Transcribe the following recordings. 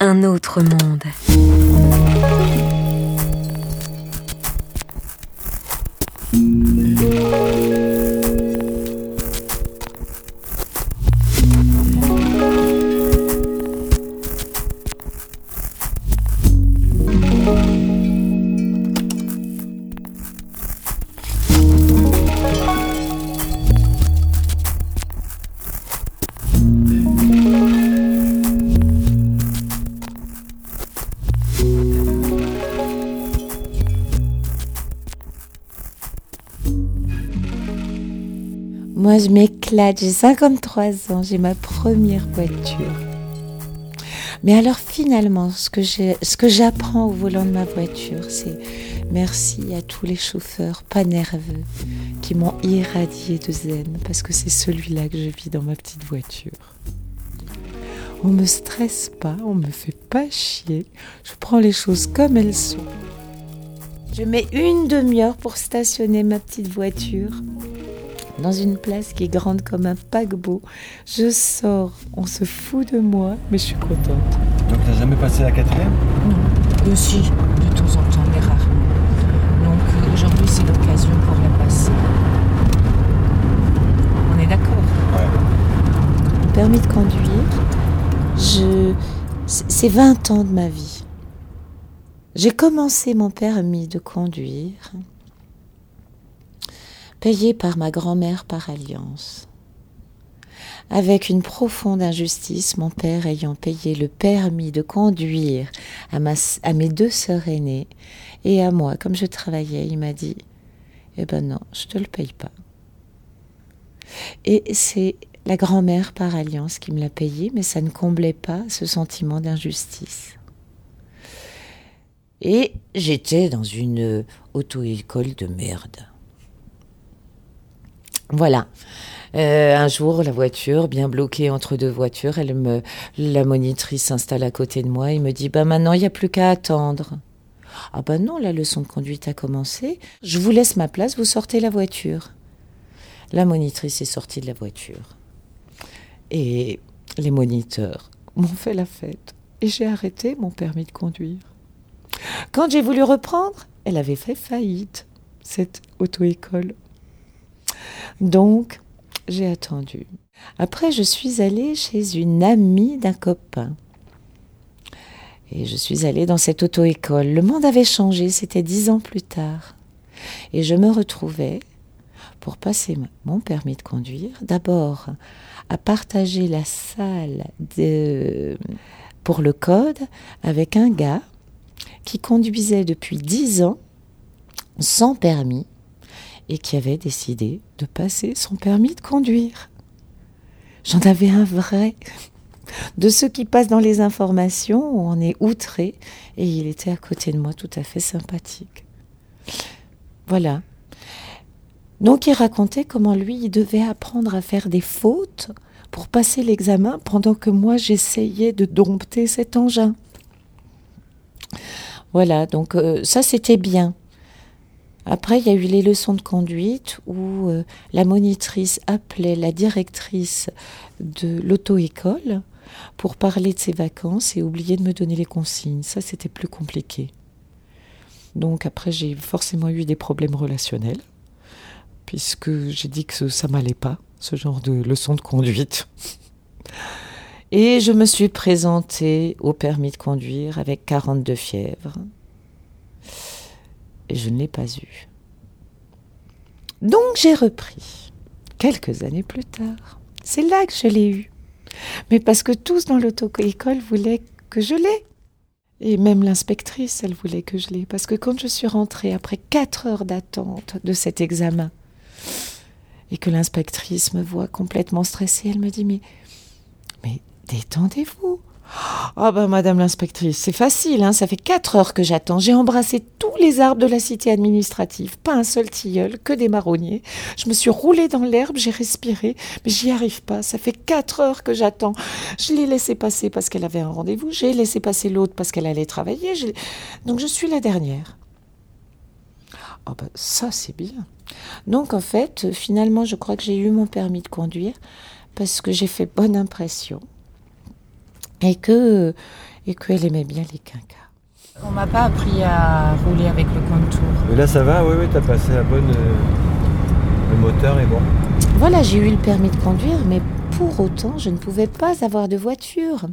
Un autre monde. Je m'éclate, j'ai 53 ans, j'ai ma première voiture. Mais alors finalement, ce que j'ai- ce que j'apprends au volant de ma voiture, c'est merci à tous les chauffeurs pas nerveux qui m'ont irradié de zen, parce que c'est celui-là que je vis dans ma petite voiture. On me stresse pas, on me fait pas chier, je prends les choses comme elles sont. Je mets une demi-heure pour stationner ma petite voiture dans une place qui est grande comme un paquebot. Je sors, on se fout de moi, mais je suis contente. Donc t'as jamais passé la quatrième? Aussi, de temps en temps, mais rarement. Donc aujourd'hui, c'est l'occasion pour la passer. On est d'accord? Ouais. Permis de conduire, je... c'est c'est 20 ans de ma vie. J'ai commencé mon permis de conduire payé par ma grand-mère par alliance. Avec une profonde injustice, mon père ayant payé le permis de conduire à, mes deux sœurs aînées et à moi, comme je travaillais, il m'a dit Eh ben non, je te le paye pas. Et c'est la grand-mère par alliance qui me l'a payé, mais ça ne comblait pas ce sentiment d'injustice. Et j'étais dans une auto-école de merde. Voilà. Euh, un jour, la voiture, bien bloquée entre deux voitures, elle me, la monitrice s'installe à côté de moi et me dit, bah maintenant, il n'y a plus qu'à attendre. Ah bah non, la leçon de conduite a commencé. Je vous laisse ma place, vous sortez la voiture. La monitrice est sortie de la voiture. Et les moniteurs m'ont fait la fête. Et j'ai arrêté mon permis de conduire. Quand j'ai voulu reprendre, elle avait fait faillite, cette auto-école. Donc, j'ai attendu. Après, je suis allée chez une amie d'un copain. Et je suis allée dans cette auto-école. Le monde avait changé, c'était dix ans plus tard. Et je me retrouvais, pour passer mon permis de conduire, d'abord à partager la salle de, pour le code avec un gars qui conduisait depuis dix ans sans permis et qui avait décidé de passer son permis de conduire. J'en avais un vrai. De ceux qui passent dans les informations, on est outré, et il était à côté de moi tout à fait sympathique. Voilà. Donc il racontait comment lui, il devait apprendre à faire des fautes pour passer l'examen pendant que moi, j'essayais de dompter cet engin. Voilà, donc euh, ça, c'était bien. Après, il y a eu les leçons de conduite où euh, la monitrice appelait la directrice de l'auto-école pour parler de ses vacances et oublier de me donner les consignes. Ça, c'était plus compliqué. Donc après, j'ai forcément eu des problèmes relationnels puisque j'ai dit que ça m'allait pas, ce genre de leçon de conduite. Et je me suis présentée au permis de conduire avec 42 fièvres. Je ne l'ai pas eu. Donc j'ai repris, quelques années plus tard. C'est là que je l'ai eu. Mais parce que tous dans l'auto-école voulaient que je l'ai. Et même l'inspectrice, elle voulait que je l'ai. Parce que quand je suis rentrée après quatre heures d'attente de cet examen, et que l'inspectrice me voit complètement stressée, elle me dit mais détendez-vous. Ah ben madame l'inspectrice, c'est facile, hein, ça fait quatre heures que j'attends. J'ai embrassé tous les arbres de la cité administrative, pas un seul tilleul, que des marronniers. Je me suis roulée dans l'herbe, j'ai respiré, mais j'y arrive pas. Ça fait quatre heures que j'attends. Je l'ai laissé passer parce qu'elle avait un rendez-vous, j'ai laissé passer l'autre parce qu'elle allait travailler. Donc je suis la dernière. Ah ben ça c'est bien. Donc en fait, finalement, je crois que j'ai eu mon permis de conduire parce que j'ai fait bonne impression et que et qu'elle aimait bien les quinquas. On m'a pas appris à rouler avec le contour. Mais là ça va, oui, oui, t'as passé la bonne. euh, le moteur est bon. Voilà, j'ai eu le permis de conduire, mais pour autant, je ne pouvais pas avoir de voiture.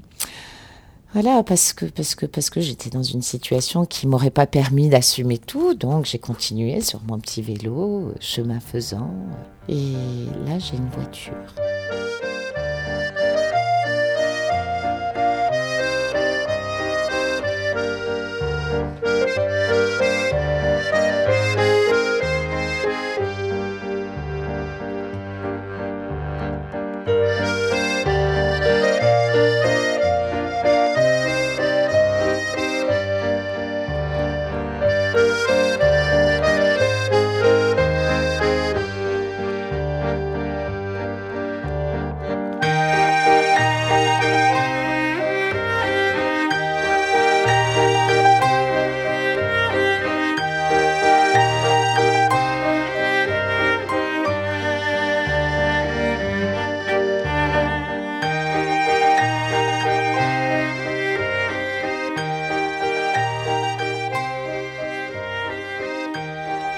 Voilà, parce que parce que parce que j'étais dans une situation qui m'aurait pas permis d'assumer tout, donc j'ai continué sur mon petit vélo, euh, chemin faisant, et là j'ai une voiture.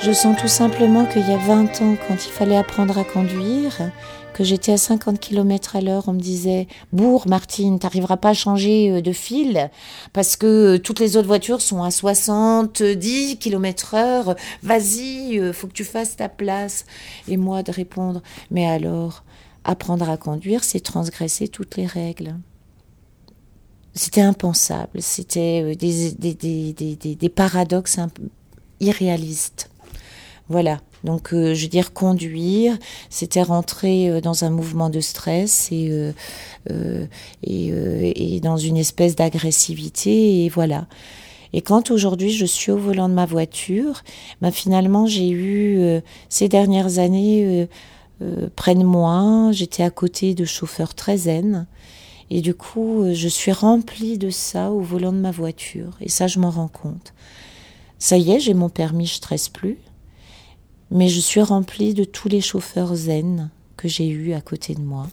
Je sens tout simplement qu'il y a 20 ans, quand il fallait apprendre à conduire, que j'étais à 50 km à l'heure, on me disait Bourg, Martine, t'arriveras pas à changer euh, de fil parce que euh, toutes les autres voitures sont à 70 km heure. Vas-y, euh, faut que tu fasses ta place. Et moi de répondre Mais alors, apprendre à conduire, c'est transgresser toutes les règles. C'était impensable, c'était des, des, paradoxes irréalistes. Voilà. Donc, euh, je veux dire, conduire, c'était rentrer euh, dans un mouvement de stress et, euh, euh, et, euh, et dans une espèce d'agressivité. Et voilà. Et quand aujourd'hui je suis au volant de ma voiture, ben finalement j'ai eu euh, ces dernières années près de moi, j'étais à côté de chauffeurs très zen. Et du coup, je suis remplie de ça au volant de ma voiture. Et ça, je m'en rends compte. Ça y est, j'ai mon permis, je stresse plus. Mais je suis remplie de tous les chauffeurs zen que j'ai eus à côté de moi.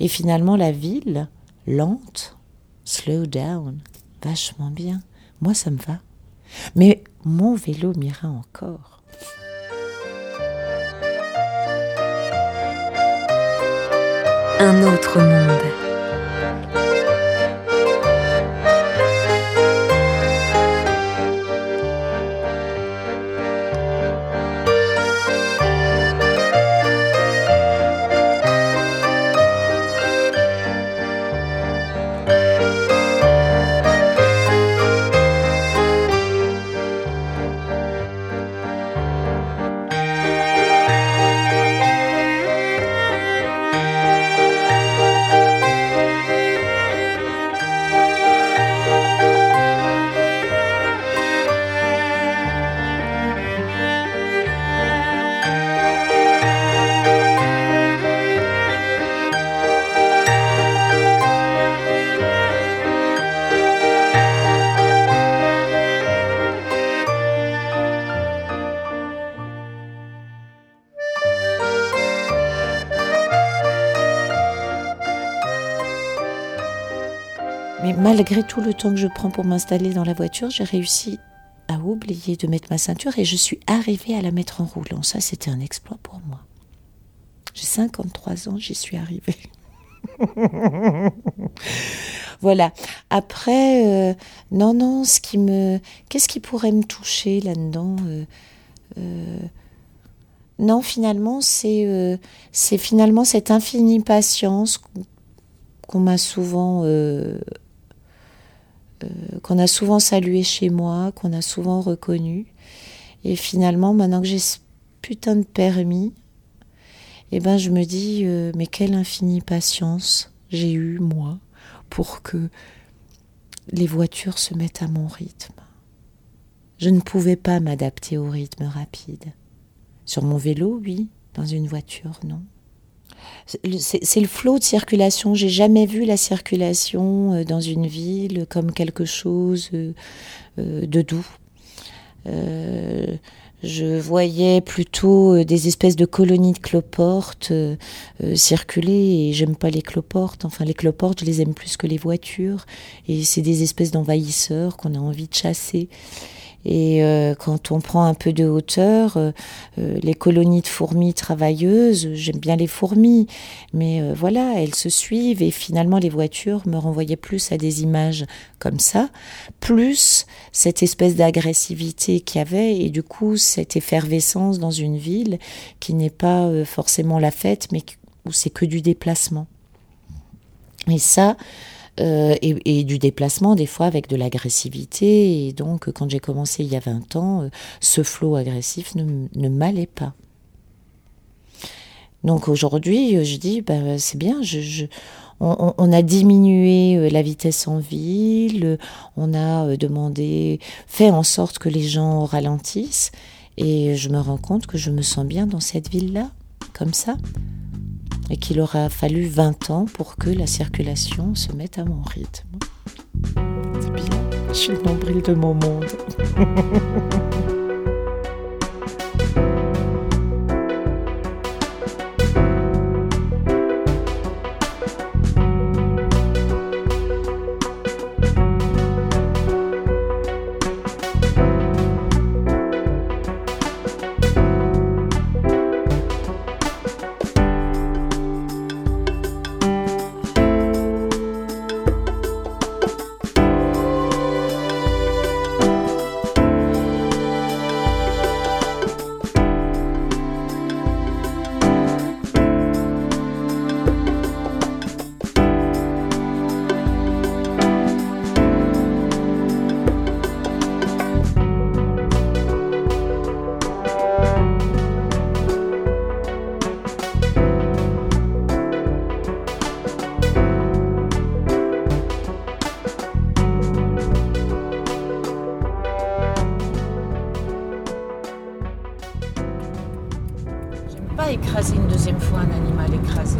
Et finalement, la ville, lente, slow down, vachement bien. Moi, ça me va. Mais mon vélo m'ira encore. Un autre monde. Malgré tout le temps que je prends pour m'installer dans la voiture, j'ai réussi à oublier de mettre ma ceinture et je suis arrivée à la mettre en roulant. Ça, c'était un exploit pour moi. J'ai 53 ans, j'y suis arrivée. voilà. Après, euh, non, non, ce qui me, qu'est-ce qui pourrait me toucher là-dedans euh, euh, Non, finalement, c'est, c'est finalement cette infinie patience qu'on m'a souvent qu'on a souvent salué chez moi, qu'on a souvent reconnu. Et finalement, maintenant que j'ai ce putain de permis, eh ben, je me dis, euh, mais quelle infinie patience j'ai eu, moi, pour que les voitures se mettent à mon rythme. Je ne pouvais pas m'adapter au rythme rapide. Sur mon vélo, oui. Dans une voiture, non. C'est le flot de circulation. J'ai jamais vu la circulation euh, dans une ville comme quelque chose euh, euh, de doux. Je voyais plutôt des espèces de colonies de cloportes circuler et j'aime pas les cloportes. Enfin, les cloportes, je les aime plus que les voitures et c'est des espèces d'envahisseurs qu'on a envie de chasser. Et euh, quand on prend un peu de hauteur, euh, euh, les colonies de fourmis travailleuses, j'aime bien les fourmis, mais voilà, elles se suivent et finalement les voitures me renvoyaient plus à des images comme ça, plus cette espèce d'agressivité qu'il y avait et du coup cette effervescence dans une ville qui n'est pas forcément la fête, mais où c'est que du déplacement. Et ça, euh, et, du déplacement, des fois avec de l'agressivité. Et donc, quand j'ai commencé il y a 20 ans, euh, ce flot agressif ne, m'allait pas. Donc aujourd'hui, euh, je dis, bah, c'est bien, on, on- a diminué la vitesse en ville, on a demandé, fait en sorte que les gens ralentissent, et je me rends compte que je me sens bien dans cette ville-là, comme ça, et qu'il aura fallu 20 ans pour que la circulation se mette à mon rythme. C'est bien, je suis le nombril de mon monde. pas écraser une deuxième fois un animal écrasé.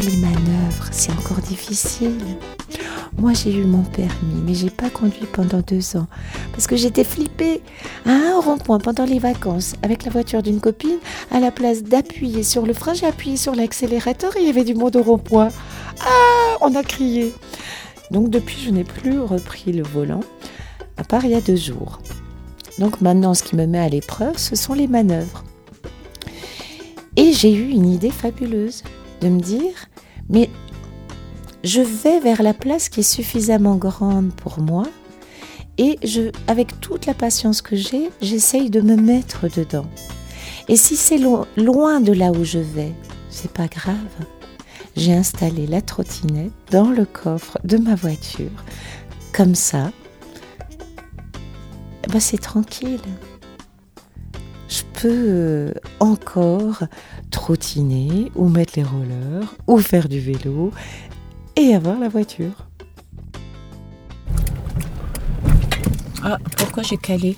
Les manœuvres, c'est encore difficile. Moi, j'ai eu mon permis, mais j'ai pas conduit pendant deux ans. Parce que j'étais flippée à un rond-point pendant les vacances avec la voiture d'une copine. À la place d'appuyer sur le frein, j'ai appuyé sur l'accélérateur et il y avait du monde au rond-point. Ah, on a crié. Donc, depuis, je n'ai plus repris le volant, à part il y a deux jours. Donc, maintenant, ce qui me met à l'épreuve, ce sont les manœuvres. Et j'ai eu une idée fabuleuse de me dire, mais je vais vers la place qui est suffisamment grande pour moi et je, avec toute la patience que j'ai, j'essaye de me mettre dedans. Et si c'est lo- loin de là où je vais, c'est pas grave. J'ai installé la trottinette dans le coffre de ma voiture. Comme ça, ben c'est tranquille je peux euh, encore trottiner ou mettre les rollers ou faire du vélo et avoir la voiture. Ah, pourquoi j'ai calé?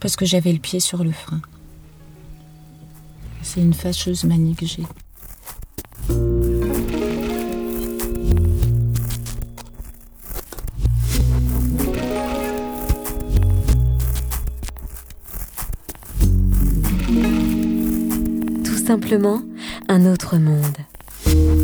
Parce que j'avais le pied sur le frein. C'est une fâcheuse manie que j'ai. simplement un autre monde.